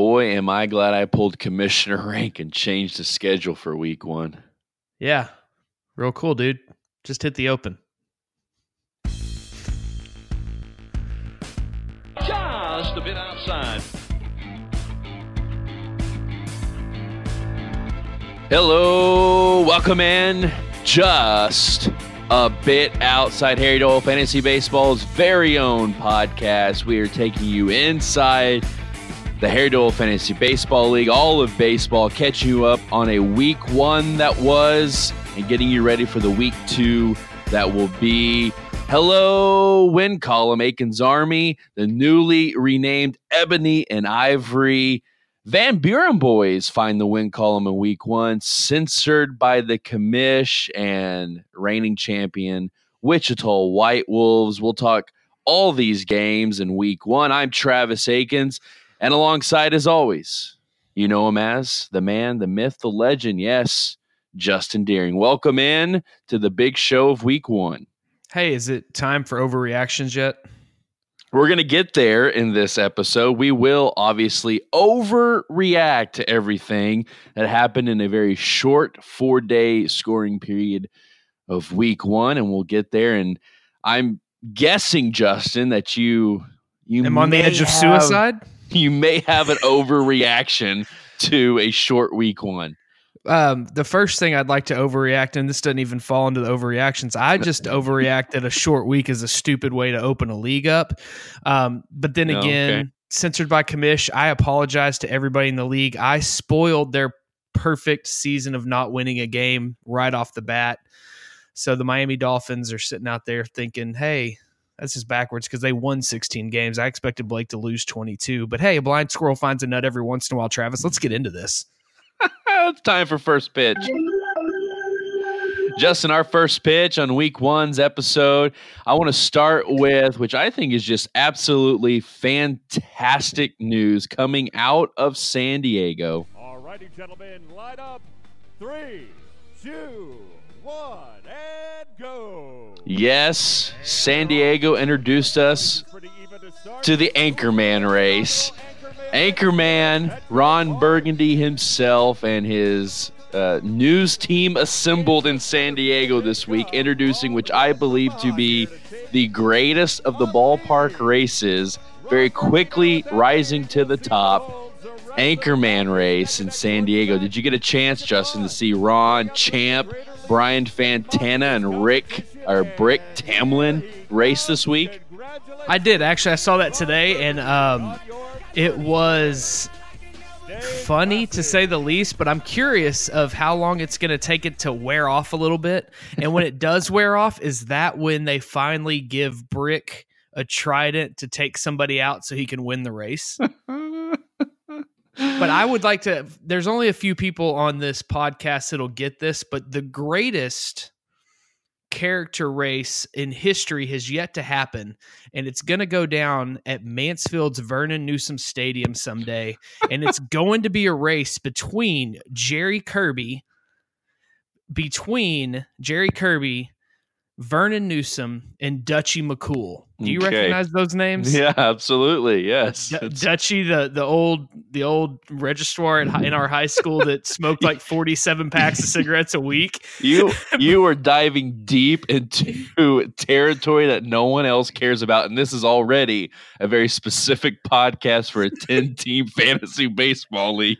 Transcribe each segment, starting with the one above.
boy, am I glad I pulled commissioner rank and changed the schedule for week one. Yeah. Real cool, dude. Just hit the open. Just a bit outside. Hello, welcome in. Just a bit outside Harry Dole Fantasy Baseball's very own podcast. We are taking you inside the Dole Fantasy Baseball League, all of baseball, catching you up on a week one that was and getting you ready for the week two that will be. Hello, win column, Aiken's Army, the newly renamed Ebony and Ivory. Van Buren boys find the win column in week one, censored by the commish and reigning champion Wichita White Wolves. We'll talk all these games in week one. I'm Travis Akins, and alongside, as always, you know him as the man, the myth, the legend. Yes, Justin Deering. Welcome in to the big show of week one. Hey, is it time for overreactions yet? We're going to get there in this episode. We will obviously overreact to everything that happened in a very short four day scoring period of week one, and we'll get there. And I'm guessing, Justin, that you you am on the edge of suicide. You may have an overreaction to a short week one. Um, the first thing I'd like to overreact, and this doesn't even fall into the overreactions. I just overreacted. A short week is a stupid way to open a league up. Um, but then again, okay. censored by commish. I apologize to everybody in the league. I spoiled their perfect season of not winning a game right off the bat. So the Miami Dolphins are sitting out there thinking, "Hey, that's just backwards because they won 16 games. I expected Blake to lose 22, but hey, a blind squirrel finds a nut every once in a while. Travis, let's get into this." it's time for first pitch. Justin, our first pitch on week one's episode, I want to start with, which I think is just absolutely fantastic news coming out of San Diego. All righty, gentlemen, line up. Three, two, one, and go. Yes, San Diego introduced us to the Anchorman race. Anchorman Ron Burgundy himself and his uh, news team assembled in San Diego this week, introducing which I believe to be the greatest of the ballpark races, very quickly rising to the top. Anchorman race in San Diego. Did you get a chance, Justin, to see Ron Champ, Brian Fantana, and Rick or Brick Tamland race this week? I did actually. I saw that today, and um, it was funny to say the least, but I'm curious of how long it's going to take it to wear off a little bit. And when it does wear off, is that when they finally give Brick a trident to take somebody out so he can win the race? but I would like to. There's only a few people on this podcast that'll get this, but the greatest character race in history has yet to happen, and it's going to go down at Mansfield's Vernon Newsom Stadium someday, and it's going to be a race between Jerry Kirby, between Jerry Kirby, Vernon Newsom, and Dutchy McCool. Do you okay. recognize those names? Yeah, absolutely. Yes, D- Dutchy, the the old the old registrar in, in our high school that smoked like forty seven packs of cigarettes a week. You you were diving deep into territory that no one else cares about, and this is already a very specific podcast for a ten team fantasy baseball league.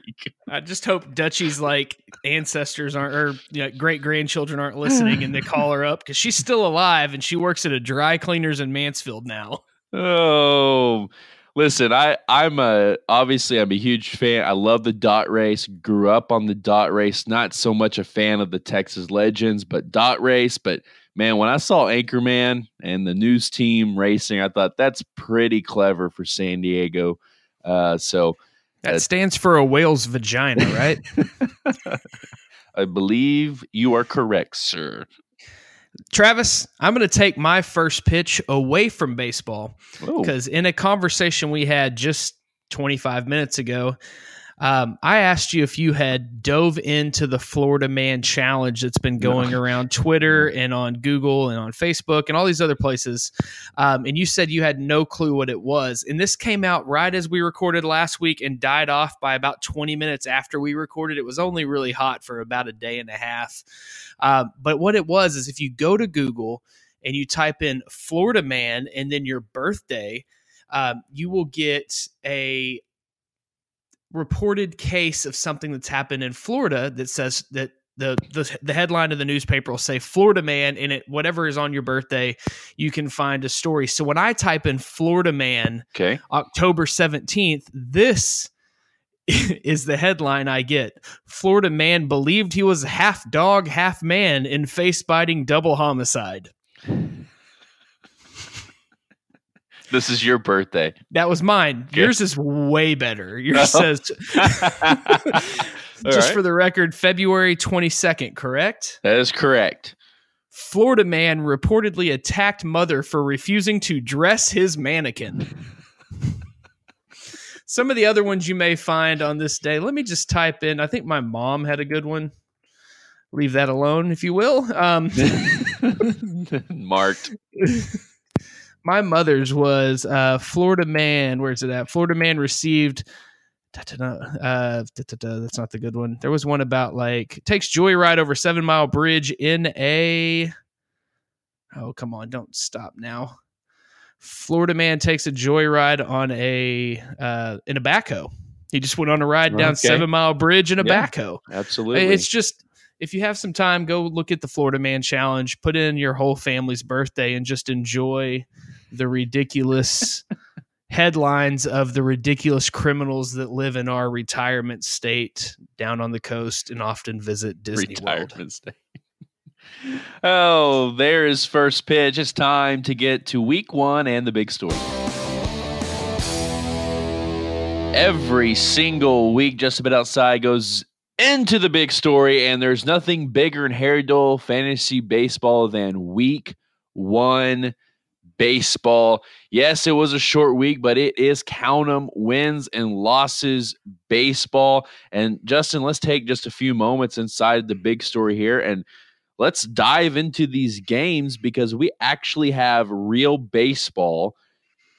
I just hope Dutchy's like ancestors aren't or you know, great grandchildren aren't listening, and they call her up because she's still alive and she works at a dry cleaners in Mansfield now. Oh, listen, I I'm a obviously I'm a huge fan. I love the dot race. Grew up on the dot race. Not so much a fan of the Texas Legends, but dot race. But man, when I saw Anchorman and the news team racing, I thought that's pretty clever for San Diego. Uh, so that uh, stands for a whale's vagina, right? I believe you are correct, sir. Travis, I'm going to take my first pitch away from baseball because in a conversation we had just 25 minutes ago, Um, I asked you if you had dove into the Florida Man Challenge that's been going no. around Twitter and on Google and on Facebook and all these other places. Um, and you said you had no clue what it was. And this came out right as we recorded last week and died off by about 20 minutes after we recorded. It was only really hot for about a day and a half. Um, but what it was is if you go to Google and you type in Florida Man and then your birthday, um, you will get a reported case of something that's happened in Florida that says that the, the the headline of the newspaper will say Florida man in it whatever is on your birthday you can find a story. So when I type in Florida man okay. October 17th this is the headline I get. Florida man believed he was half dog half man in face biting double homicide this is your birthday. That was mine. Okay. Yours is way better. Yours oh. says, just right. for the record, February 22nd, correct? That is correct. Florida man reportedly attacked mother for refusing to dress his mannequin. Some of the other ones you may find on this day, let me just type in. I think my mom had a good one. Leave that alone, if you will. Um, Marked my mother's was uh, Florida man. Where's it at? Florida man received. Uh, that's not the good one. There was one about like takes joyride over Seven Mile Bridge in a. Oh come on! Don't stop now. Florida man takes a joyride on a uh, in a backhoe. He just went on a ride down okay. Seven Mile Bridge in a yeah, backhoe. Absolutely, it's just if you have some time, go look at the Florida Man Challenge. Put in your whole family's birthday and just enjoy the ridiculous headlines of the ridiculous criminals that live in our retirement state down on the coast and often visit Disney retirement World. State. oh, there is first pitch. It's time to get to week one and the big story. Every single week, just a bit outside goes into the big story, and there's nothing bigger in Harry Dole fantasy baseball than week one baseball. Yes, it was a short week, but it is count them wins and losses baseball. And Justin, let's take just a few moments inside the big story here and let's dive into these games because we actually have real baseball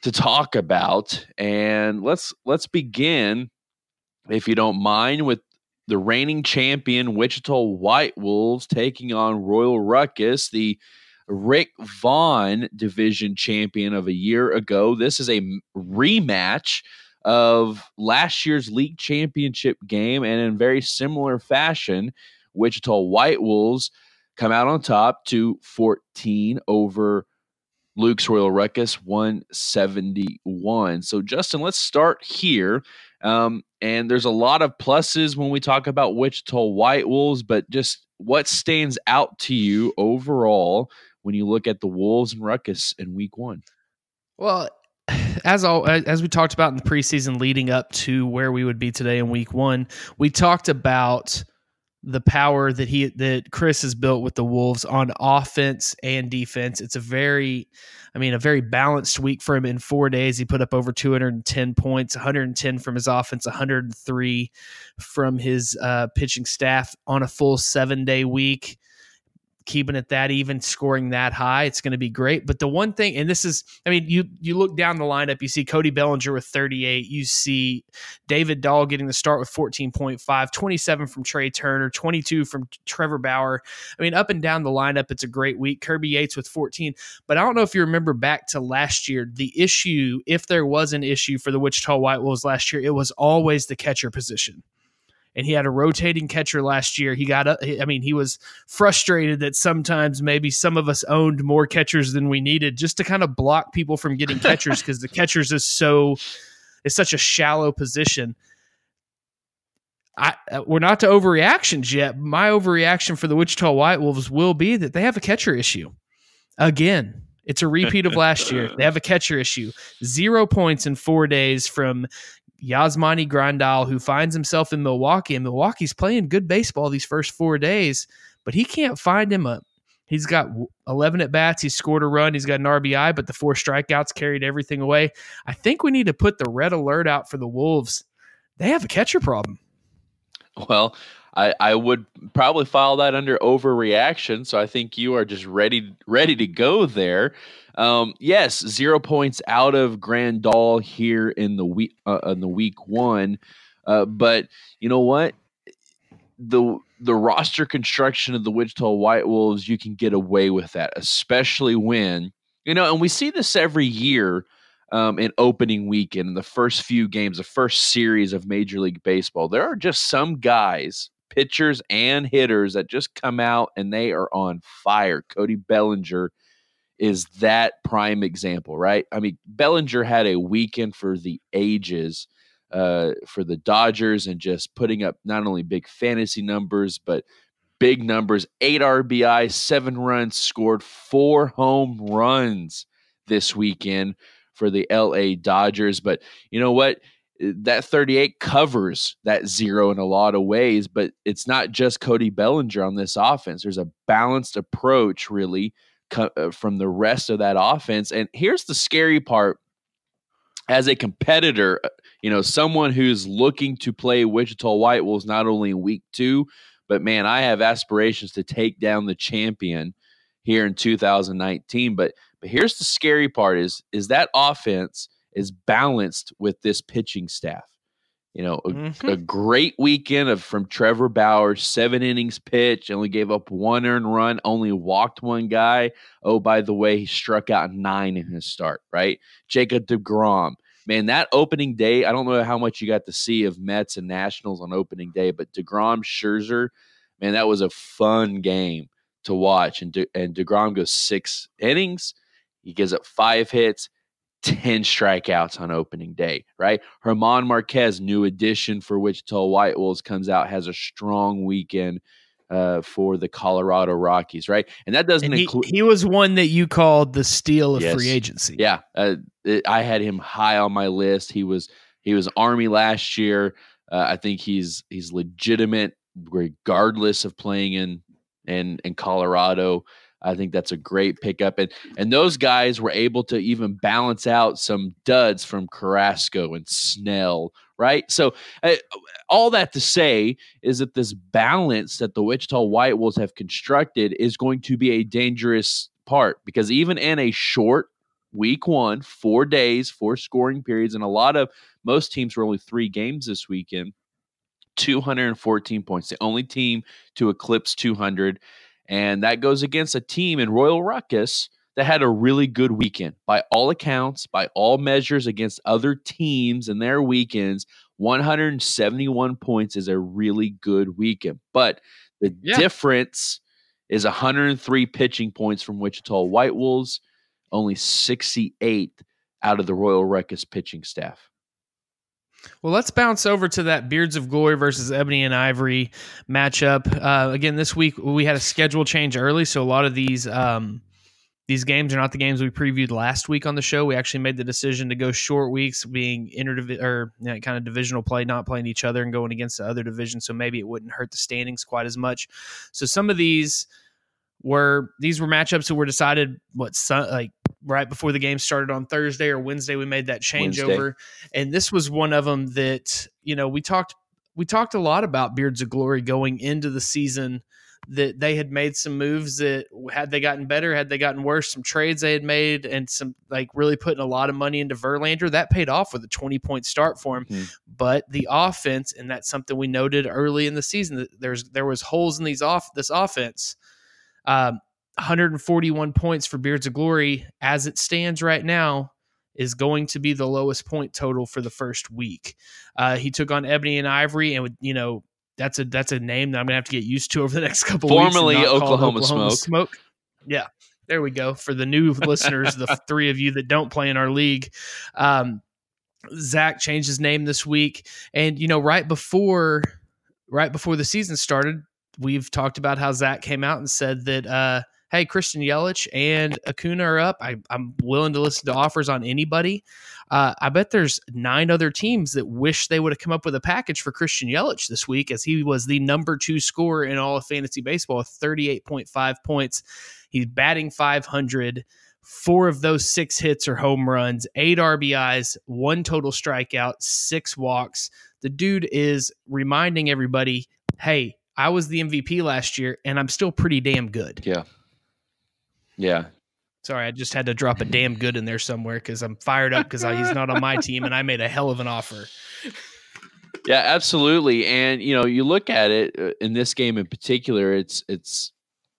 to talk about. And let's let's begin, if you don't mind, with the reigning champion Wichita White Wolves taking on Royal Ruckus, the Rick Vaughn division champion of a year ago. This is a rematch of last year's league championship game, and in very similar fashion, Wichita White Wolves come out on top to 14 over Luke's Royal Ruckus 171. So, Justin, let's start here. Um, and there's a lot of pluses when we talk about Wichita White Wolves, but just what stands out to you overall when you look at the Wolves and Ruckus in week one? Well, as all as we talked about in the preseason leading up to where we would be today in week one, we talked about the power that he that Chris has built with the Wolves on offense and defense. It's a very I mean, a very balanced week for him in four days. He put up over 210 points, 110 from his offense, 103 from his uh, pitching staff on a full seven day week keeping it that even, scoring that high, it's going to be great. But the one thing, and this is, I mean, you you look down the lineup, you see Cody Bellinger with 38, you see David Dahl getting the start with 14.5, 27 from Trea Turner, 22 from Trevor Bauer. I mean, up and down the lineup, it's a great week. Kirby Yates with 14. But I don't know if you remember back to last year, the issue, if there was an issue for the Wichita White Wolves last year, it was always the catcher position and he had a rotating catcher last year. He got, I mean, he was frustrated that sometimes maybe some of us owned more catchers than we needed just to kind of block people from getting catchers because the catchers is so, it's such a shallow position. I, uh, we're not to overreactions yet. My overreaction for the Wichita White Wolves will be that they have a catcher issue again. It's a repeat of last year. They have a catcher issue. Zero points in four days from Yasmani Grandal, who finds himself in Milwaukee, and Milwaukee's playing good baseball these first four days, but he can't find him a. He's got 11 at bats. He's scored a run. He's got an RBI, but the four strikeouts carried everything away. I think we need to put the red alert out for the Wolves they have a catcher problem. Well, I, I would probably file that under overreaction. So I think you are just ready ready to go there. Um, yes, zero points out of Grandal here in the week uh, in the week one, uh, but you know what? The the roster construction of the Wichita White Wolves, you can get away with that, especially when you know, and we see this every year um, in opening weekend in the first few games, the first series of Major League Baseball. There are just some guys pitchers and hitters that just come out and they are on fire. Cody Bellinger is that prime example, right? I mean, Bellinger had a weekend for the ages uh, for the Dodgers and just putting up not only big fantasy numbers, but big numbers eight RBI, seven runs, scored four home runs this weekend for the LA Dodgers. But you know what? that 38 covers that zero in a lot of ways, but it's not just Cody Bellinger on this offense. There's a balanced approach, really, co- uh, from the rest of that offense. And here's the scary part as a competitor, uh, you know, someone who's looking to play Wichita White Wolves not only in week two, but man, I have aspirations to take down the champion here in 2019. But but here's the scary part is is that offense – is balanced with this pitching staff. You know, a, mm-hmm. a, great weekend of from Trevor Bauer, seven innings pitched, only gave up one earned run, only walked one guy. Oh, by the way, he struck out nine in his start, right? Jacob DeGrom. Man, that opening day, I don't know how much you got to see of Mets and Nationals on opening day, but DeGrom Scherzer, man, that was a fun game to watch. And, De, and DeGrom goes six innings. He gives up five hits 10 strikeouts on opening day, right? German Marquez, new addition for Wichita White Wolves, comes out, has a strong weekend uh, for the Colorado Rockies, right? And that doesn't include. He was one that you called the steal of yes. free agency. Yeah, uh, it, I had him high on my list. He was he was Army last year. Uh, I think he's he's legitimate regardless of playing in in in Colorado. I think that's a great pickup, and and those guys were able to even balance out some duds from Carrasco and Snell, right? So uh, all that to say is that this balance that the Wichita White Wolves have constructed is going to be a dangerous part because even in a short week one, four days, four scoring periods, and a lot of most teams were only three games this weekend. 214 points, the only team to eclipse 200. And that goes against a team in Royal Ruckus that had a really good weekend by all accounts, by all measures against other teams in their weekends. 171 points is a really good weekend. But the yeah. difference is 103 pitching points from Wichita White Wolves, only 68 out of the Royal Ruckus pitching staff. Well, let's bounce over to that Beards of Glory versus Ebony and Ivory matchup. Uh, again, this week we had a schedule change early, so a lot of these um, these games are not the games we previewed last week on the show. We actually made the decision to go short weeks, being inter or you know, kind of divisional play, not playing each other and going against the other division. So maybe it wouldn't hurt the standings quite as much. So some of these were these were matchups that were decided what like right before the game started on Thursday or Wednesday. We made that changeover, and this was one of them that you know we talked we talked a lot about Beards of Glory going into the season. That they had made some moves that had they gotten better, had they gotten worse, some trades they had made, and some like really putting a lot of money into Verlander. That paid off with a 20 point start for him. Mm-hmm. But the offense, and that's something we noted early in the season, that there's there was holes in these off this offense. Um, 141 points for Beards of Glory as it stands right now is going to be the lowest point total for the first week. Uh, he took on Ebony and Ivory, and you know that's a that's a name that I'm gonna have to get used to over the next couple. Formerly weeks Oklahoma, Oklahoma Smoke. Smoke. Yeah, there we go. For the new listeners, the three of you that don't play in our league, um, Zach changed his name this week, and you know right before right before the season started, we've talked about how Zach came out and said that. Uh, hey, Christian Yelich and Acuna are up. I, am willing to listen to offers on anybody. Uh, I bet there's nine other teams that wish they would have come up with a package for Christian Yelich this week, as he was the number two scorer in all of fantasy baseball with 38.5 points. He's batting 500. Four of those six hits are home runs, eight RBIs, one total strikeout, six walks. The dude is reminding everybody, hey, I was the MVP last year and I'm still pretty damn good. Yeah. Yeah. Sorry, I just had to drop a damn good in there somewhere because I'm fired up because he's not on my team and I made a hell of an offer. Yeah, absolutely. And you know, you look at it uh, in this game in particular. It's it's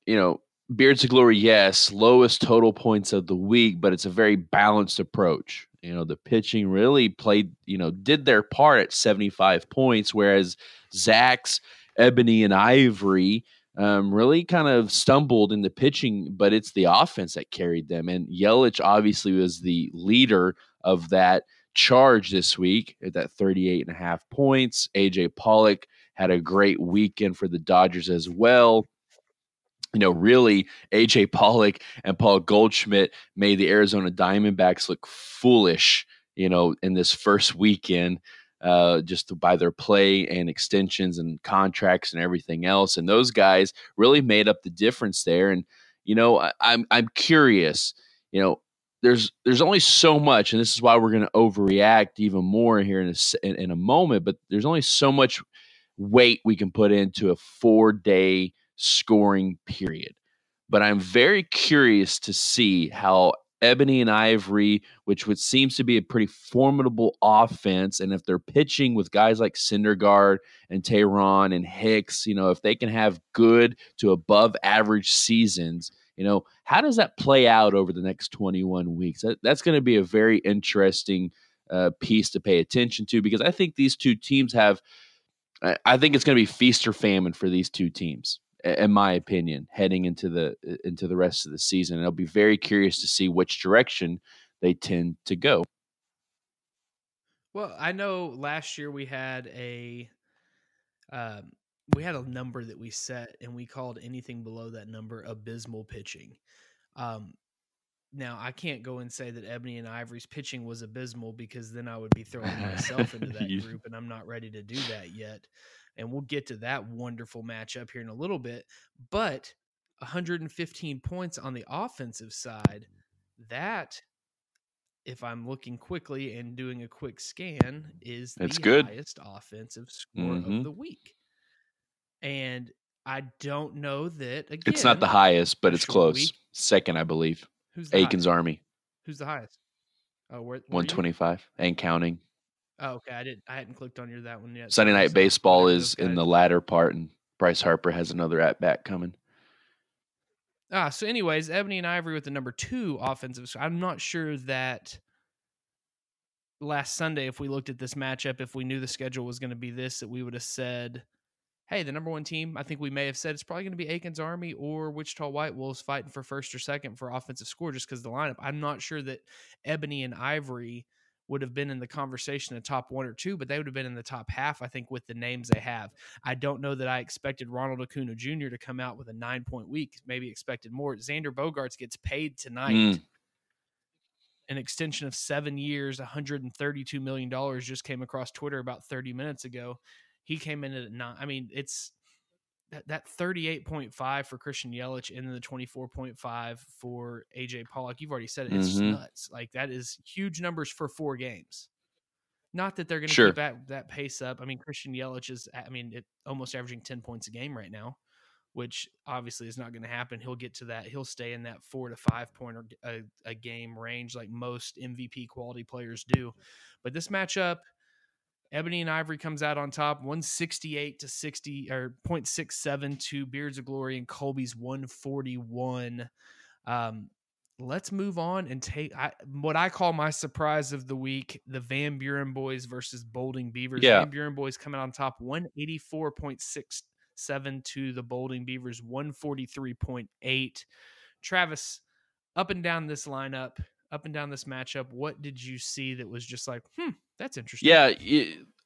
you know Beards of Glory, yes, lowest total points of the week, but it's a very balanced approach. You know, the pitching really played, you know, did their part at 75 points, whereas Zach's Ebony and Ivory um, really kind of stumbled in the pitching, but it's the offense that carried them. And Yelich obviously was the leader of that charge this week at that 38 and a half points. AJ Pollock had a great weekend for the Dodgers as well. You know, really, AJ Pollock and Paul Goldschmidt made the Arizona Diamondbacks look foolish, you know, in this first weekend uh, just by their play and extensions and contracts and everything else. And those guys really made up the difference there. And you know, I, I'm I'm curious. You know, there's there's only so much, and this is why we're going to overreact even more here in a in, in a moment. But there's only so much weight we can put into a four day scoring period. But I'm very curious to see how Ebony and Ivory, which would seems to be a pretty formidable offense. And if they're pitching with guys like Syndergaard and Teheran and Hicks, you know, if they can have good to above average seasons, you know, how does that play out over the next 21 weeks? That, that's going to be a very interesting uh, piece to pay attention to because I think these two teams have. I think it's going to be feast or famine for these two teams in my opinion, heading into the into the rest of the season. And I'll be very curious to see which direction they tend to go. Well, I know last year we had a um, we had a number that we set, and we called anything below that number abysmal pitching. Um, now I can't go and say that Ebony and Ivory's pitching was abysmal because then I would be throwing myself into that group, and I'm not ready to do that yet and we'll get to that wonderful matchup here in a little bit. But 115 points on the offensive side, that, if I'm looking quickly and doing a quick scan, is That's the good. highest offensive score Mhm. of the week. And I don't know that again. It's not the highest, but it's close. Second, I believe. Who's the Aiken's highest? Army, Who's the highest? Oh, where, where 125 and counting. Oh, okay. I didn't. I hadn't clicked on your that one yet. Sunday night so baseball is those in the latter part, and Bryce Harper has another at bat coming. Ah, so anyways, Ebony and Ivory with the number two offensive. I'm not sure that last Sunday, if we looked at this matchup, if we knew the schedule was going to be this, that we would have said, "Hey, the number one team." I think we may have said it's probably going to be Aiken's Army or Wichita White Wolves fighting for first or second for offensive score, just because the lineup. I'm not sure that Ebony and Ivory would have been in the conversation in top one or two, but they would have been in the top half, I think, with the names they have. I don't know that I expected Ronald Acuna Jr. to come out with a nine point week, maybe expected more. Xander Bogaerts gets paid tonight. Mm. An extension of seven years, $132 million just came across Twitter about 30 minutes ago. He came in at nine. I mean, it's that, that 38.5 for Christian Yelich and then the 24.5 for AJ Pollock. You've already said it. It's Mhm. nuts. Like that is huge numbers for four games. Not that they're going to Sure. keep that, that pace up. I mean, Christian Yelich is, I mean, it, almost averaging 10 points a game right now, which obviously is not going to happen. He'll get to that. He'll stay in that four to five point a, a game range like most MVP quality players do. But this matchup, Ebony and Ivory comes out on top, 168 to 60 or 0.67 to Beards of Glory and Colby's 141. Um, let's move on and take I, what I call my surprise of the week: the Van Buren boys versus Bolding Beavers. Yeah. Van Buren boys coming on top, 184.67 to the Bolding Beavers, 143.8. Travis, up and down this lineup, up and down this matchup, what did you see that was just like, hmm, that's interesting? Yeah,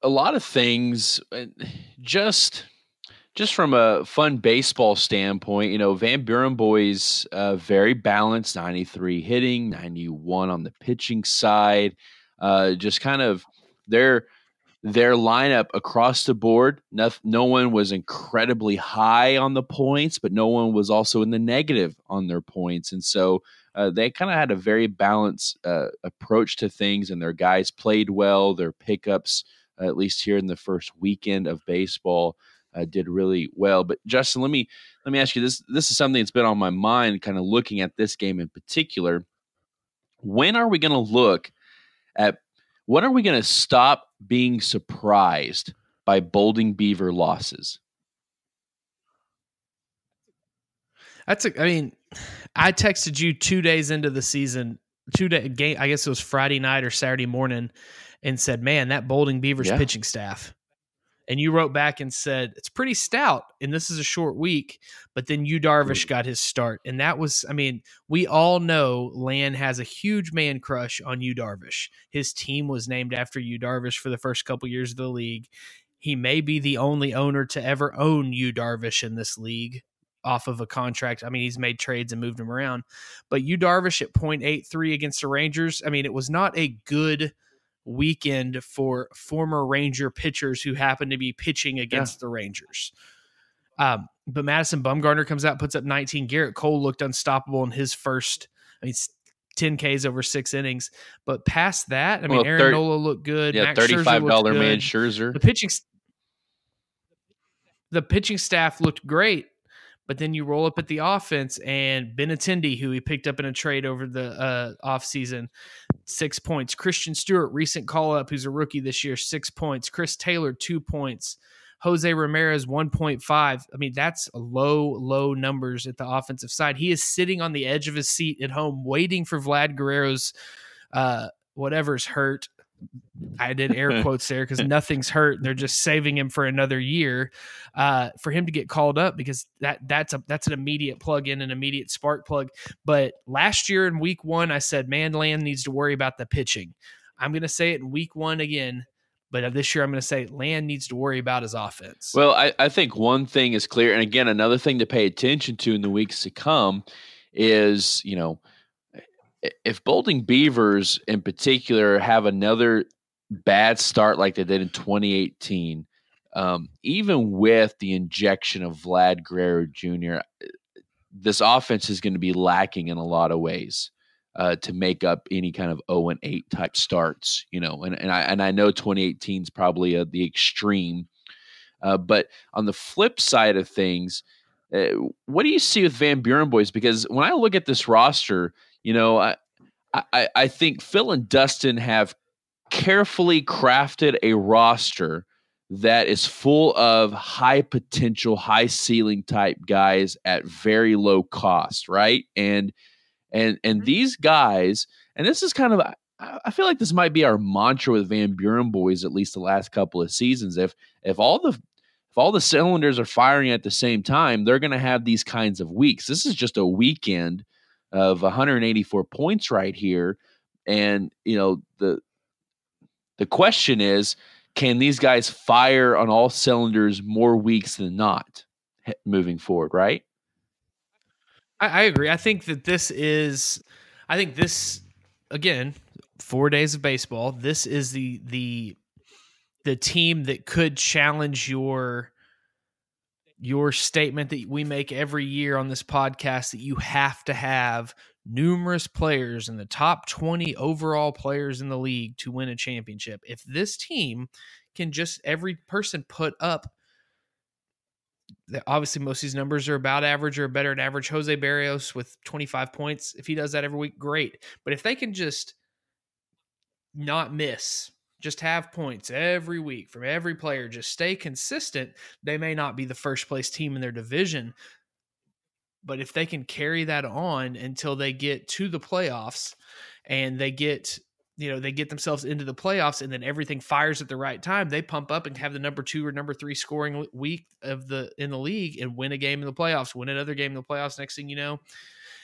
a lot of things. Just, just from a fun baseball standpoint, you know, Van Buren boys uh, very balanced. Ninety three hitting, ninety one on the pitching side. Uh, just kind of their their lineup across the board. No, no one was incredibly high on the points, but no one was also in the negative on their points, and so uh, they kind of had a very balanced uh, approach to things, and their guys played well. Their pickups, at least here in the first weekend of baseball, uh, did really well. But Justin, let me let me ask you this: This is something that's been on my mind, kind of looking at this game in particular. When are we going to look at when are we going to stop being surprised by Bolding Beaver losses? That's a, I mean, I texted you two days into the season, two day game. I guess it was Friday night or Saturday morning, and said, "Man, that Bolding Beavers yeah. pitching staff." And you wrote back and said, it's pretty stout. And this is a short week. But then Yu Darvish mm. got his start. And that was, I mean, we all know Lan has a huge man crush on Yu Darvish. His team was named after Yu Darvish for the first couple years of the league. He may be the only owner to ever own Yu Darvish in this league off of a contract. I mean, he's made trades and moved him around. But Yu Darvish at 0.83 against the Rangers, I mean, it was not a good – weekend for former Ranger pitchers who happen to be pitching against yeah. the Rangers. Um, but Madison Bumgarner comes out, puts up 19. Gerrit Cole looked unstoppable in his first, I mean, 10 Ks over six innings. But past that, I mean, well, Aaron 30, Nola looked good. Yeah, Max $35 man Scherzer. The pitching, the pitching staff looked great. But then you roll up at the offense and Benintendi, who he picked up in a trade over the uh, offseason, six points. Christian Stewart, recent call up, who's a rookie this year, six points. Chris Taylor, two points. Jose Ramirez, 1.5. I mean, that's low, low numbers at the offensive side. He is sitting on the edge of his seat at home, waiting for Vlad Guerrero's uh, whatever's hurt I did air quotes there because nothing's hurt. They're just saving him for another year uh, for him to get called up because that that's a that's an immediate plug in, an immediate spark plug. But last year in week one, I said Manland needs to worry about the pitching. I'm going to say it in week one again. But this year, I'm going to say Land needs to worry about his offense. Well, I, I think one thing is clear. And again, another thing to pay attention to in the weeks to come is, you know, if Bolding Beavers in particular have another bad start like they did in 2018, um, even with the injection of Vlad Guerrero Jr., this offense is going to be lacking in a lot of ways. Uh, to make up any kind of 0 and 8 type starts, you know, and, and I and I know 2018 is probably a, the extreme, uh, but on the flip side of things, uh, what do you see with Van Buren boys? Because when I look at this roster, you know, I, I, I think Phil and Dustin have carefully crafted a roster that is full of high potential, high ceiling type guys at very low cost, right? And and and mm-hmm. these guys, and this is kind of I feel like this might be our mantra with Van Buren boys at least the last couple of seasons. If if all the if all the cylinders are firing at the same time, they're going to have these kinds of weeks. This is just a weekend of 184 points right here. And, you know, the the question is, can these guys fire on all cylinders more weeks than not moving forward, right? I, I agree. I think that this is I think this again, four days of baseball. This is the the the team that could challenge your your statement that we make every year on this podcast that you have to have numerous players in the top 20 overall players in the league to win a championship. If this team can just every person put up obviously most of these numbers are about average or better than average. Jose Berrios with 25 points. If he does that every week, great. But if they can just not miss just have points every week from every player, just stay consistent. They may not be the first place team in their division, but if they can carry that on until they get to the playoffs and they get you know they get themselves into the playoffs and then everything fires at the right time they pump up and have the number two or number three scoring week of the in the league and win a game in the playoffs win another game in the playoffs next thing you know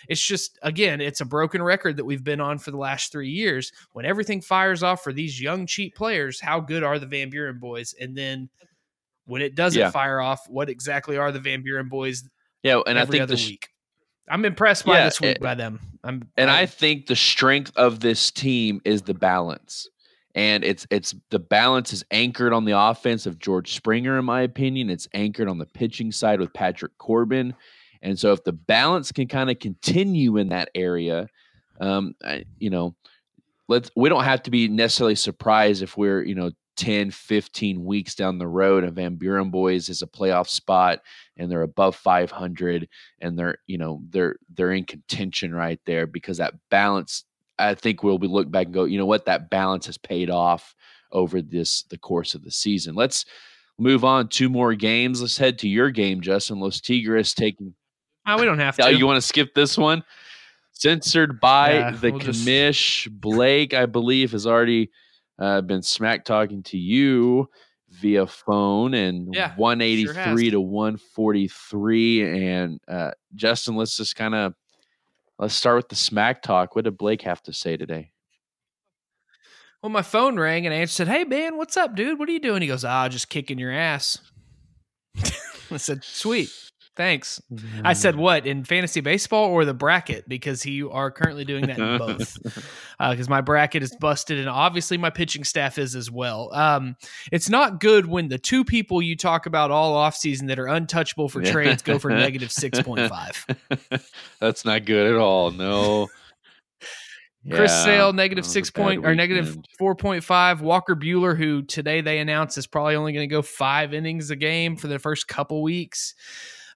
it's just again, it's a broken record that we've been on for the last three years. When everything fires off for these young cheap players, how good are the Van Buren boys? And then when it doesn't yeah. fire off, what exactly are the Van Buren boys? Yeah, and I think the sh- week. I'm impressed by yeah, this week it, by them. I'm, and I'm, I think the strength of this team is the balance and it's it's the balance is anchored on the offense of George Springer, in my opinion. It's anchored on the pitching side with Patrick Corbin, and so if the balance can kind of continue in that area, Um, I, you know, let's we don't have to be necessarily surprised if we're you know 10 15 weeks down the road and van buren boys is a playoff spot and they're above 500 and they're you know they're they're in contention right there because that balance i think we'll be look back and go you know what? That balance has paid off over this the course of the season. Let's move on two more games. Let's head to your game justin. Los tigres taking oh, we don't have oh, to you want to skip this one censored by Yeah, the we'll just- commish. Blake, I believe, has already uh, been smack talking to you via phone and Yeah, 183 sure to 143. And uh, Justin, let's just kind of let's start with the smack talk. What did Blake have to say today? Well, my phone rang and I said, "Hey man, what's up, dude? What are you doing?" He goes, "Ah, just kicking your ass." I said, "Sweet, thanks." I said, "What in fantasy baseball or the bracket?" Because you are currently doing that in both. Because my bracket is busted, and obviously my pitching staff is as well. Um, it's not good when the two people you talk about all offseason that are untouchable for Yeah. trades go for negative six point five. That's not good at all. No. Chris Yeah, Sale negative six point or four point five. Walker Buehler, who today they announced is probably only going to go five innings a game for the first couple weeks.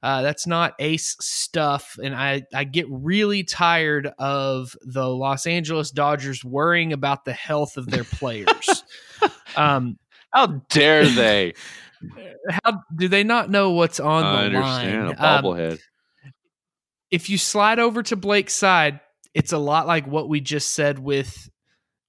Uh, that's not ace stuff, and I I get really tired of the Los Angeles Dodgers worrying about the health of their players. um, How dare they? how do they not know what's on I the understand. line? A Um, bobblehead. if you slide over to Blake's side, it's a lot like what we just said with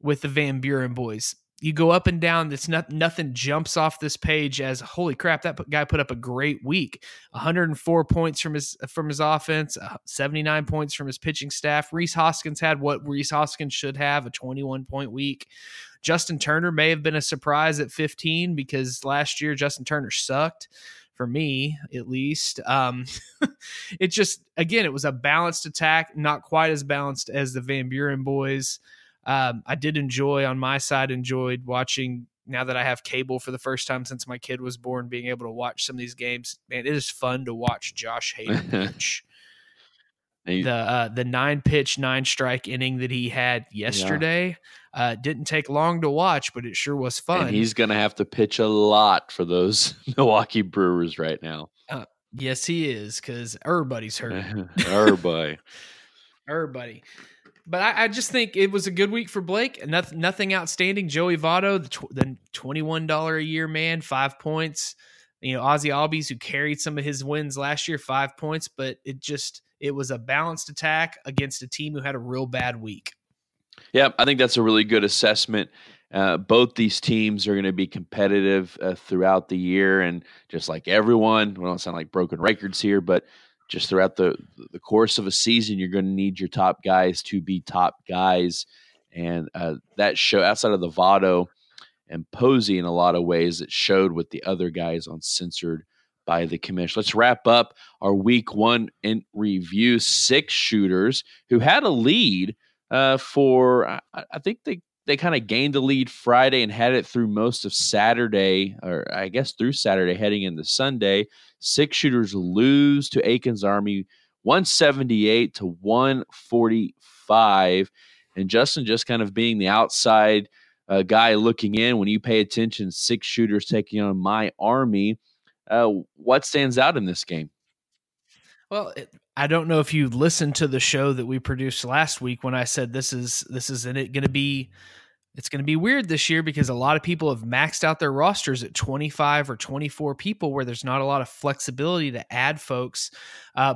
with the Van Buren boys. You go up and down. It's not nothing jumps off this page as holy crap. That guy put up a great week. 104 points from his from his offense, uh, 79 points from his pitching staff. Rhys Hoskins had what Rhys Hoskins should have a 21 point week. Justin Turner may have been a surprise at 15 because last year Justin Turner sucked for me at least. Um, it just again, it was a balanced attack, not quite as balanced as the Van Buren boys. Um, I did enjoy on my side, enjoyed watching now that I have cable for the first time since my kid was born, being able to watch some of these games. Man, it is fun to watch Josh Hader pitch. The uh, the nine pitch, nine strike inning that he had yesterday uh, didn't take long to watch, but it sure was fun. and he's going to have to pitch a lot for those Milwaukee Brewers right now. yes, he is because everybody's hurt. Everybody. everybody. But I, I just think it was a good week for Blake. Nothing, nothing outstanding. Joey Votto, the, tw- the twenty-one dollar a year man, five points. You know, Ozzie Albies, who carried some of his wins last year, five points. But it just it was a balanced attack against a team who had a real bad week. Yeah, I think that's a really good assessment. Uh, both these teams are going to be competitive uh, throughout the year, and just like everyone, we don't sound like broken records here, but just throughout the the course of a season, you're going to need your top guys to be top guys, and uh, that show outside of the Votto and Posey in a lot of ways, it showed with the other guys on censored by the commission. Let's wrap up our week one in review. Six shooters who had a lead uh, for I, I think they they kind of gained the lead Friday and had it through most of Saturday, or I guess through Saturday, heading into Sunday. Six shooters lose to Aiken's Army, one seventy eight to one forty five, and Justin just kind of being the outside uh, guy looking in. When you pay attention, six shooters taking on my Army. Uh, what stands out in this game? Well, it, I don't know if you listened to the show that we produced last week when I said this is this is going to be it's going to be weird this year because a lot of people have maxed out their rosters at 25 or 24 people where there's not a lot of flexibility to add folks. Uh,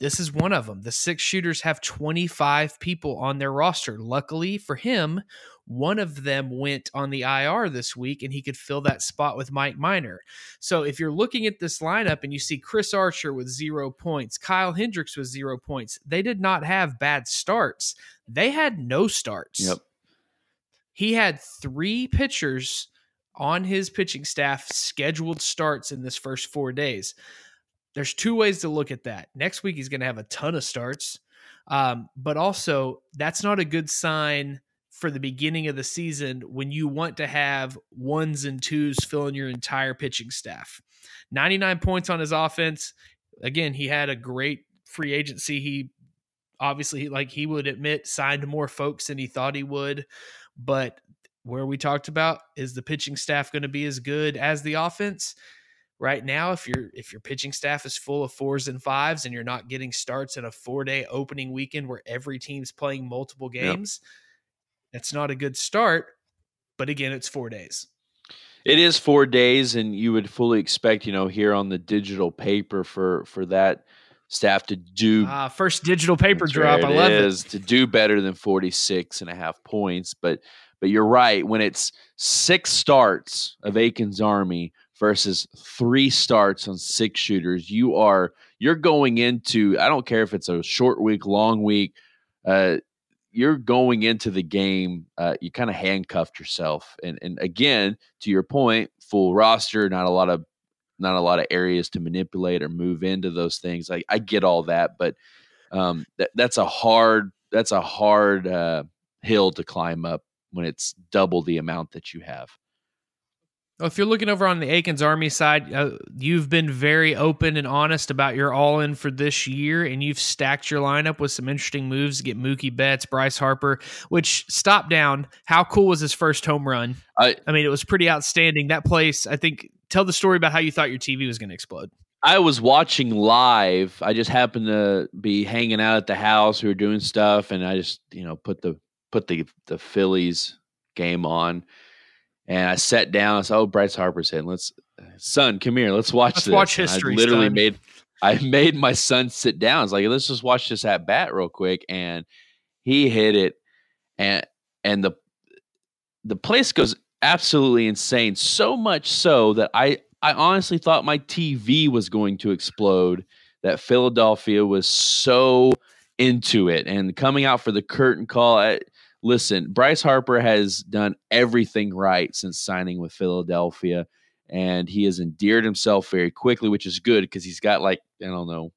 this is one of them. The six shooters have 25 people on their roster. Luckily for him, one of them went on the IR this week and he could fill that spot with Mike Minor. So if you're looking at this lineup and you see Chris Archer with zero points, Kyle Hendricks with zero points, they did not have bad starts. They had no starts. Yep. He had three pitchers on his pitching staff scheduled starts in this first four days. There's two ways to look at that. Next week, he's going to have a ton of starts. Um, but also, that's not a good sign for the beginning of the season when you want to have ones and twos filling your entire pitching staff. 99 points on his offense. Again, he had a great free agency. He obviously, like he would admit, signed more folks than he thought he would. But where we talked about is the pitching staff going to be as good as the offense? Right now, if your if your pitching staff is full of fours and fives and you're not getting starts in a four day opening weekend where every team's playing multiple games, yep. That's not a good start. But again, it's four days. It is four days, and you would fully expect, you know, here on the digital paper for for that staff to do uh, first digital paper drop. I love is, it. to do better than 46 and a half points. But but you're right. When it's six starts of Aikens Army versus three starts on six shooters, you are you're going into. I don't care if it's a short week, long week. Uh, you're going into the game. Uh, you kind of handcuffed yourself, and and again, to your point, full roster, not a lot of not a lot of areas to manipulate or move into those things. I, I get all that, but um, that, that's a hard that's a hard uh, hill to climb up when it's double the amount that you have. Well, if you're looking over on the Aikens Army side, uh, you've been very open and honest about your all in for this year, and you've stacked your lineup with some interesting moves to get Mookie Betts, Bryce Harper, which stop down. How cool was his first home run? I, I mean, it was pretty outstanding. That place, I think, tell the story about how you thought your TV was going to explode. I was watching live. I just happened to be hanging out at the house. We were doing stuff, and I just, you know, put the put the the Phillies game on, and I sat down. I said, "Oh, Bryce Harper's hitting. Let's, son, come here. Let's watch let's this." Watch history. I literally son. made I made my son sit down. I was like, "Let's just watch this at bat real quick," and he hit it, and and the the place goes absolutely insane. So much so that I I honestly thought my TV was going to explode. That Philadelphia was so into it and coming out for the curtain call. I, listen, Bryce Harper has done everything right since signing with Philadelphia, and he has endeared himself very quickly, which is good because he's got like, I don't know,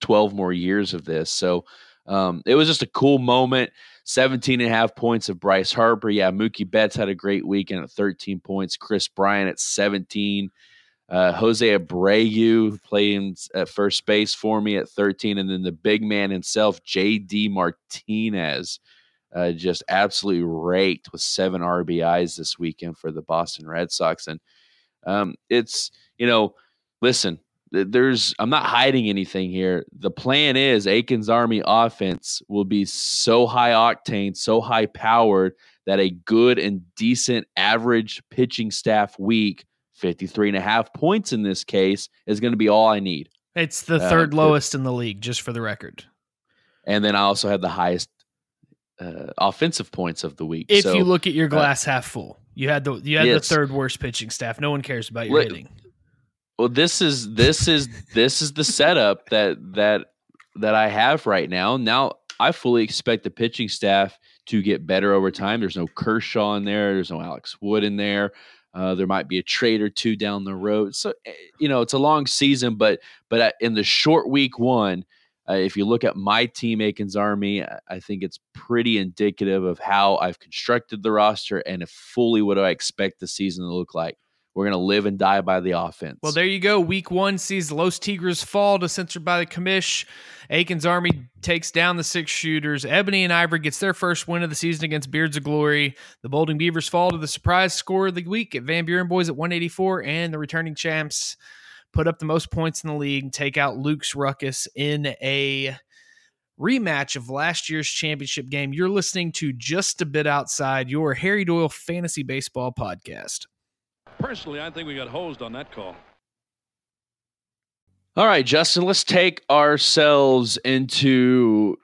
12 more years of this. So um, it was just a cool moment. 17 and a half points of Bryce Harper. Yeah, Mookie Betts had a great weekend at 13 points. Kris Bryant at 17. Uh, Jose Abreu playing at first base for me at 13. And then the big man himself, JD Martinez, uh, just absolutely raked with seven RBIs this weekend for the Boston Red Sox. And um, it's, you know, listen, there's I'm not hiding anything here. The plan is Aikens Army offense will be so high octane, so high powered that a good and decent average pitching staff week, 53 and a half points in this case, is going to be all I need. It's the uh, third uh, lowest in the league, just for the record. And then I also have the highest uh, offensive points of the week. If so, you look at your uh, glass uh, half full, you had the you had yes. the third worst pitching staff. No one cares about your hitting. Well, this is this is this is the setup that that that I have right now. Now I fully expect the pitching staff to get better over time. There's no Kershaw in there. There's no Alex Wood in there. Uh, there might be a trade or two down the road. So eh, you know it's a long season, but but in the short week one, uh, if you look at my team, Aikens Army, I think it's pretty indicative of how I've constructed the roster and fully what I expect the season to look like. We're going to live and die by the offense. Well, there you go. Week one sees Los Tigres fall to censored by the commish. Aikens Army takes down the six shooters. Ebony and Ivory gets their first win of the season against Beards of Glory. The Bolding Beavers fall to the surprise score of the week at Van Buren Boys at 184. And the returning champs put up the most points in the league, take out Luke's Ruckus in a rematch of last year's championship game. You're listening to Just a Bit Outside, your Harry Doyle Fantasy Baseball podcast. Personally, I think we got hosed on that call. All right, Justin, let's take ourselves into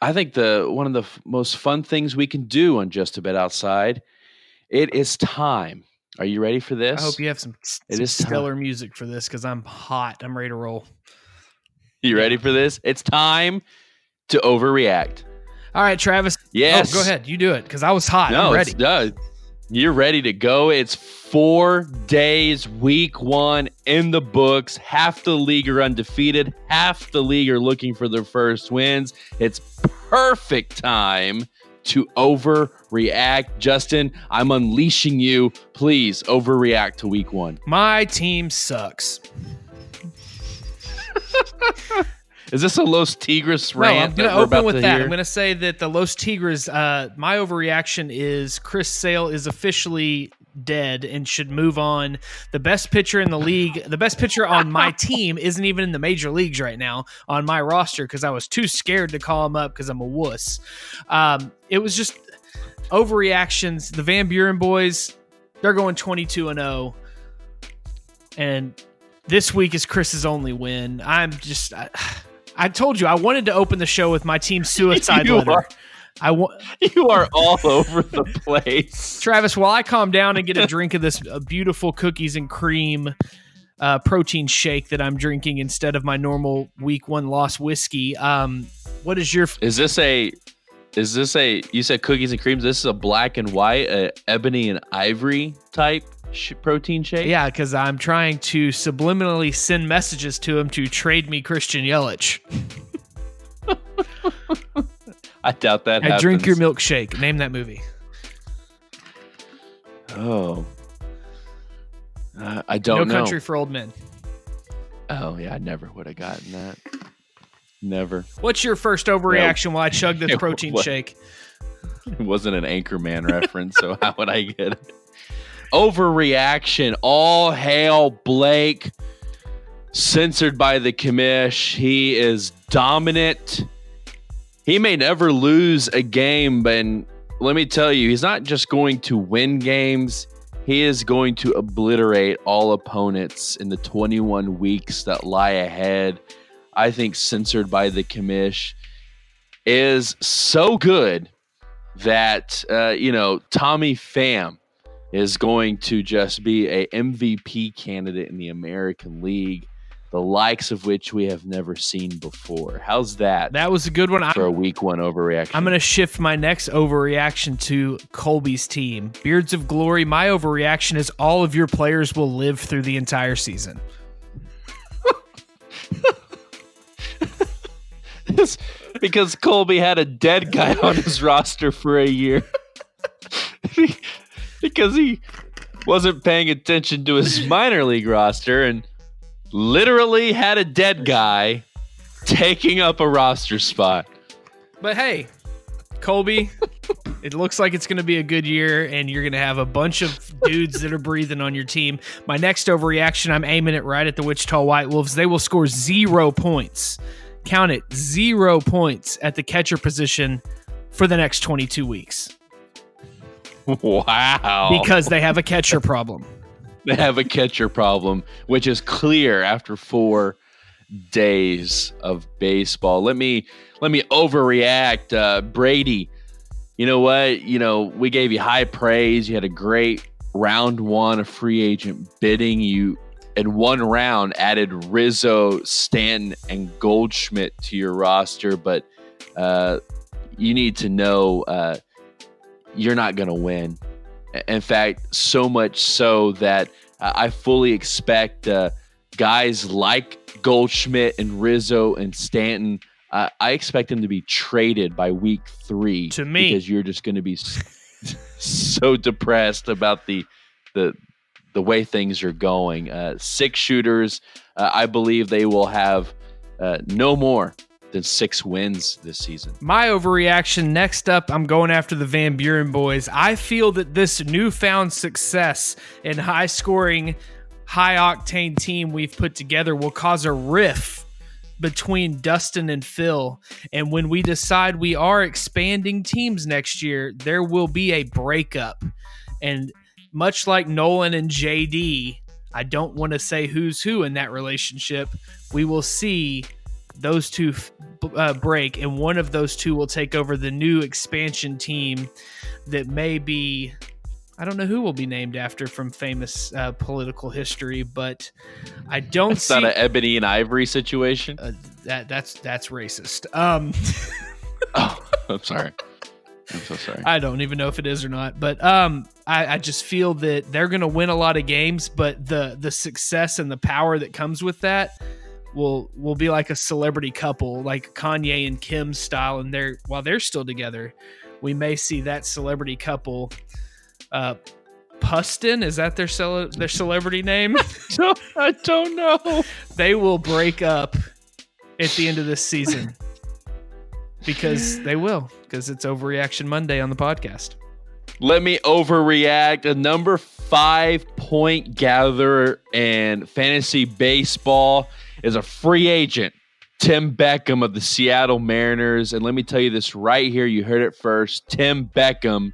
I think the one of the f- most fun things we can do on Just a Bit Outside. It is time. Are you ready for this? I hope you have some, it is stellar time. music for this because I'm hot. I'm ready to roll. You ready for this? It's time to overreact. All right, Travis. Yes. Oh, go ahead. You do it because I was hot. No, I'm ready. It's, uh, you're ready to go. It's four days, week one in the books. Half the league are undefeated, half the league are looking for their first wins. It's perfect time to overreact. Justin, I'm unleashing you. Please overreact to week one. My team sucks. Is this a Los Tigres rant? no. I'm going to open with that. Hear? I'm going to say that the Los Tigres. Uh, my overreaction is Chris Sale is officially dead and should move on. The best pitcher in the league, the best pitcher on my team, isn't even in the major leagues right now on my roster because I was too scared to call him up because I'm a wuss. Um, it was just overreactions. The Van Buren boys, they're going 22 and 0, and this week is Chris's only win. I'm just. I, I told you I wanted to open the show with my team suicide letter. are- I want You are all over the place. Travis, while I calm down and get a drink of this uh, beautiful cookies and cream uh, protein shake that I'm drinking instead of my normal week one loss whiskey, um, what is your Is this a? Is this a? You said cookies and creams. This is a black and white, a ebony and ivory type sh- protein shake. yeah? Because I'm trying to subliminally send messages to him to trade me Christian Yelich. I doubt that. I drink your milkshake. Name that movie. Oh. Uh, I don't know. no know. Country for Old Men. Oh yeah, I never would have gotten that. Never. What's your first overreaction while I chug this protein wa- shake? It wasn't an Anchorman reference, so how would I get it? Overreaction. All hail Blake. Censored by the commish. He is dominant. He may never lose a game, but let me tell you, he's not just going to win games. He is going to obliterate all opponents in the 21 weeks that lie ahead. I think censored by the commish is so good that uh, you know Tommy Pham is going to just be a MVP candidate in the American League, the likes of which we have never seen before. How's that, That was a good one. for a week one overreaction? I'm going to shift my next overreaction to Colby's team. Beards of Glory, my overreaction is all of your players will live through the entire season. Because Colby had a dead guy on his roster for a year. because he wasn't paying attention to his minor league roster and literally had a dead guy taking up a roster spot. But hey, Colby, it looks like it's going to be a good year, and you're going to have a bunch of dudes that are breathing on your team. My next overreaction, I'm aiming it right at the Wichita White Wolves. They will score zero points. Count it, zero points at the catcher position for the next 22 weeks Wow. because they have a catcher problem. They have a catcher problem, which is clear after four days of baseball. Let me let me overreact. Uh, Brady, you know what? You know, we gave you high praise. You had a great round one of free agent bidding. You in one round added Rizzo, Stanton, and Goldschmidt to your roster, but uh, you need to know uh, you're not going to win. In fact, so much so that uh, I fully expect uh, guys like Goldschmidt and Rizzo and Stanton. Uh, I expect them to be traded by week three. To me. because you're just going to be so depressed about the the the way things are going. Uh, six shooters. Uh, I believe they will have uh, no more than six wins this season. My overreaction next up, I'm going after the Van Buren boys. I feel that this newfound success and high scoring, high octane team we've put together will cause a riff between Dustin and Phil. And when we decide we are expanding teams next year, there will be a breakup. And much like Nolan and JD, I don't want to say who's who in that relationship. We will see those two uh, break, and one of those two will take over the new expansion team that may be. I don't know who will be named after from famous uh, political history, but I don't It's see not an ebony and ivory situation. uh, that. That's that's racist. Um, Oh, I'm sorry. I'm so sorry. I don't even know if it is or not, but um, I, I just feel that they're going to win a lot of games, but the the success and the power that comes with that will will be like a celebrity couple, like Kanye and Kim style, and they're while they're still together, we may see that celebrity couple. Uh, Pustin is that their cele- their celebrity name? I don't know. they will break up at the end of this season because they will because it's overreaction Monday on the podcast. Let me overreact. A number five point gatherer and fantasy baseball is a free agent. Tim Beckham of the Seattle Mariners. And let me tell you this right here. You heard it first. Tim Beckham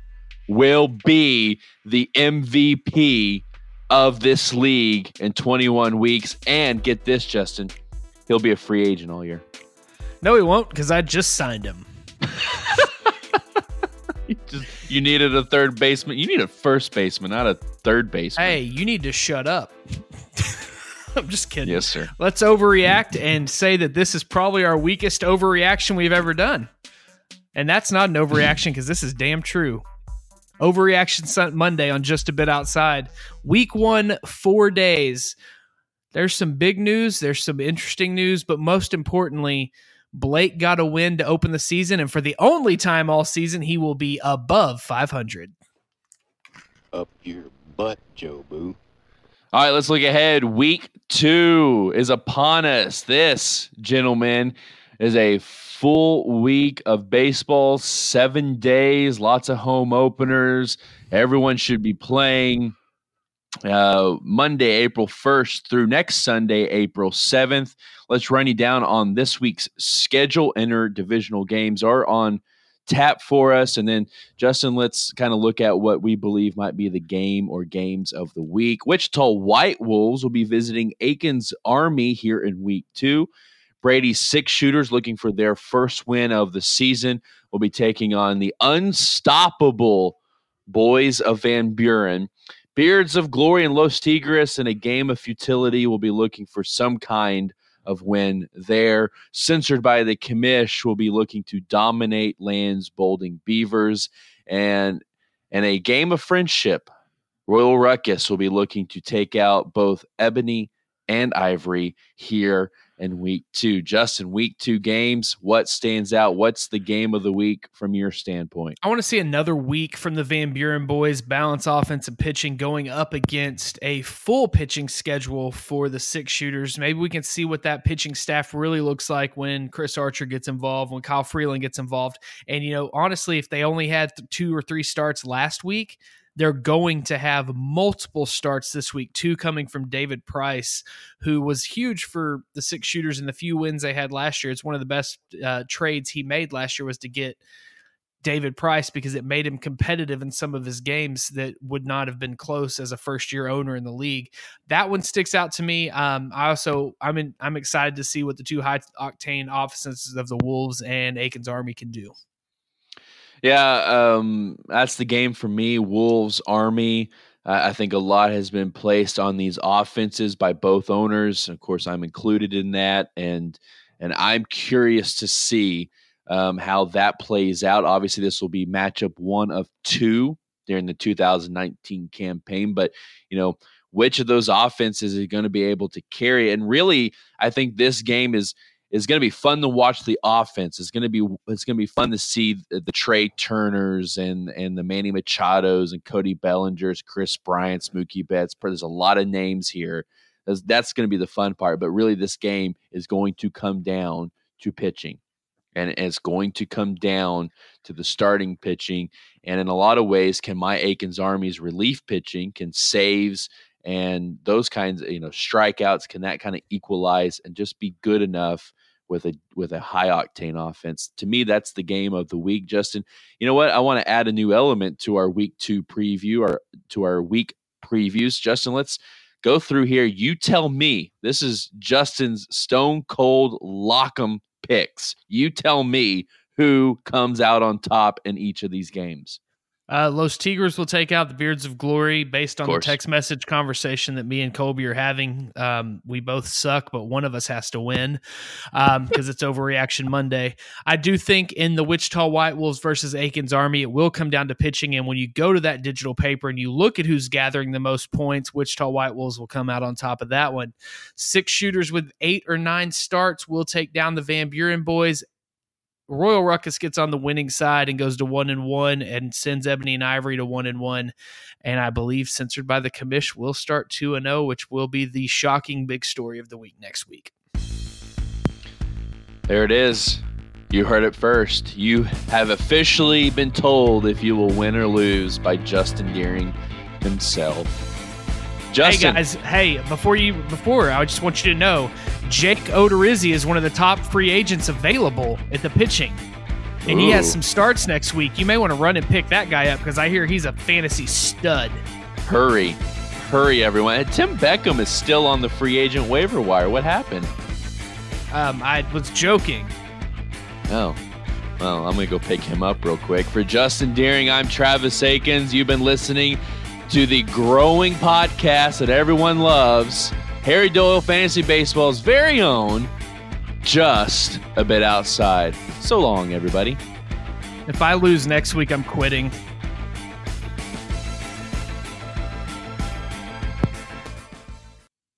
will be the MVP of this league in 21 weeks. And get this, Justin, he'll be a free agent all year. No, he won't because I just signed him. you, just, you needed a third baseman. You need a first baseman, not a third baseman. Hey, you need to shut up. I'm just kidding. Yes, sir. Let's overreact and say that this is probably our weakest overreaction we've ever done. And that's not an overreaction because this is damn true. Overreaction Monday on Just a Bit Outside. Week one, four days. There's some big news, there's some interesting news, but most importantly, Blake got a win to open the season. And for the only time all season, he will be above 500. Up your butt, Joe Boo. All right, let's look ahead. Week two is upon us. This, gentlemen, is a full week of baseball, seven days, lots of home openers. Everyone should be playing uh, Monday, April 1st through next Sunday, April 7th. Let's run you down on this week's schedule. Interdivisional games are on tap for us. And then, Justin, let's kind of look at what we believe might be the game or games of the week. Wichita White Wolves will be visiting Aikens Army here in week two. Brady's six shooters looking for their first win of the season will be taking on the unstoppable boys of Van Buren. Beards of Glory and Los Tigres in a game of futility will be looking for some kind of win there. Censored by the commish will be looking to dominate Lands Bolding Beavers. And in a game of friendship, Royal Ruckus will be looking to take out both Ebony and Ivory here in week two. Justin, week two games, what stands out? What's the game of the week from your standpoint? I want to see another week from the Van Buren boys balance offensive pitching going up against a full pitching schedule for the six shooters. Maybe we can see what that pitching staff really looks like when Chris Archer gets involved, when Kyle Freeland gets involved. And, you know, honestly, if they only had two or three starts last week, they're going to have multiple starts this week, two coming from David Price, who was huge for the six shooters and the few wins they had last year. It's one of the best uh, trades he made last year was to get David Price because it made him competitive in some of his games that would not have been close as a first year owner in the league. That one sticks out to me. Um, I also I'm in, I'm excited to see what the two high octane offenses of the Wolves and Aikens Army can do. Yeah, um, that's the game for me. Wolves Army. Uh, I think a lot has been placed on these offenses by both owners. Of course, I'm included in that, and and I'm curious to see um, how that plays out. Obviously, this will be matchup one of two during the 2019 campaign, but you know which of those offenses is going to be able to carry. And really, I think this game is is going to be fun to watch the offense. It's going to be it's going to be fun to see the, Trea Turners and and the Manny Machados and Cody Bellingers, Kris Bryant's, Mookie Betts. There's a lot of names here. That's, that's going to be the fun part. But really, this game is going to come down to pitching. And it's going to come down to the starting pitching. And in a lot of ways, can my Aikens Army's relief pitching, can saves and those kinds of you know strikeouts can that kind of equalize and just be good enough with a with a high octane offense. To me, that's the game of the week, Justin. You know what? I want to add a new element to our week two preview or to our week previews. Justin, let's go through here. You tell me. This is Justin's stone cold lock'em picks. You tell me who comes out on top in each of these games. Uh, Los Tigres will take out the Beards of Glory based on the text message conversation that me and Colby are having. Um, we both suck, but one of us has to win because um, it's Overreaction Monday. I do think in the Wichita White Wolves versus Aikens Army, it will come down to pitching. And when you go to that digital paper and you look at who's gathering the most points, Wichita White Wolves will come out on top of that one. Six shooters with eight or nine starts will take down the Van Buren boys. Royal Ruckus gets on the winning side and goes to one and one and sends Ebony and Ivory to one and one. And I believe censored by the commish will start two and zero, oh, which will be the shocking big story of the week next week. There it is. You heard it first. You have officially been told if you will win or lose by Justin Deering himself. Justin. Hey guys, hey, before you before I just want you to know, Jake Odorizzi is one of the top free agents available at the pitching. And Ooh. he has some starts next week. You may want to run and pick that guy up because I hear he's a fantasy stud. Hurry. Hurry, everyone. Tim Beckham is still on the free agent waiver wire. What happened? Um, I was joking. Oh. Well, I'm going to go pick him up real quick. For Justin Deering, I'm Travis Akins. You've been listening to the growing podcast that everyone loves, Harry Doyle Fantasy Baseball's very own, Just a Bit Outside. So long, everybody. If I lose next week, I'm quitting.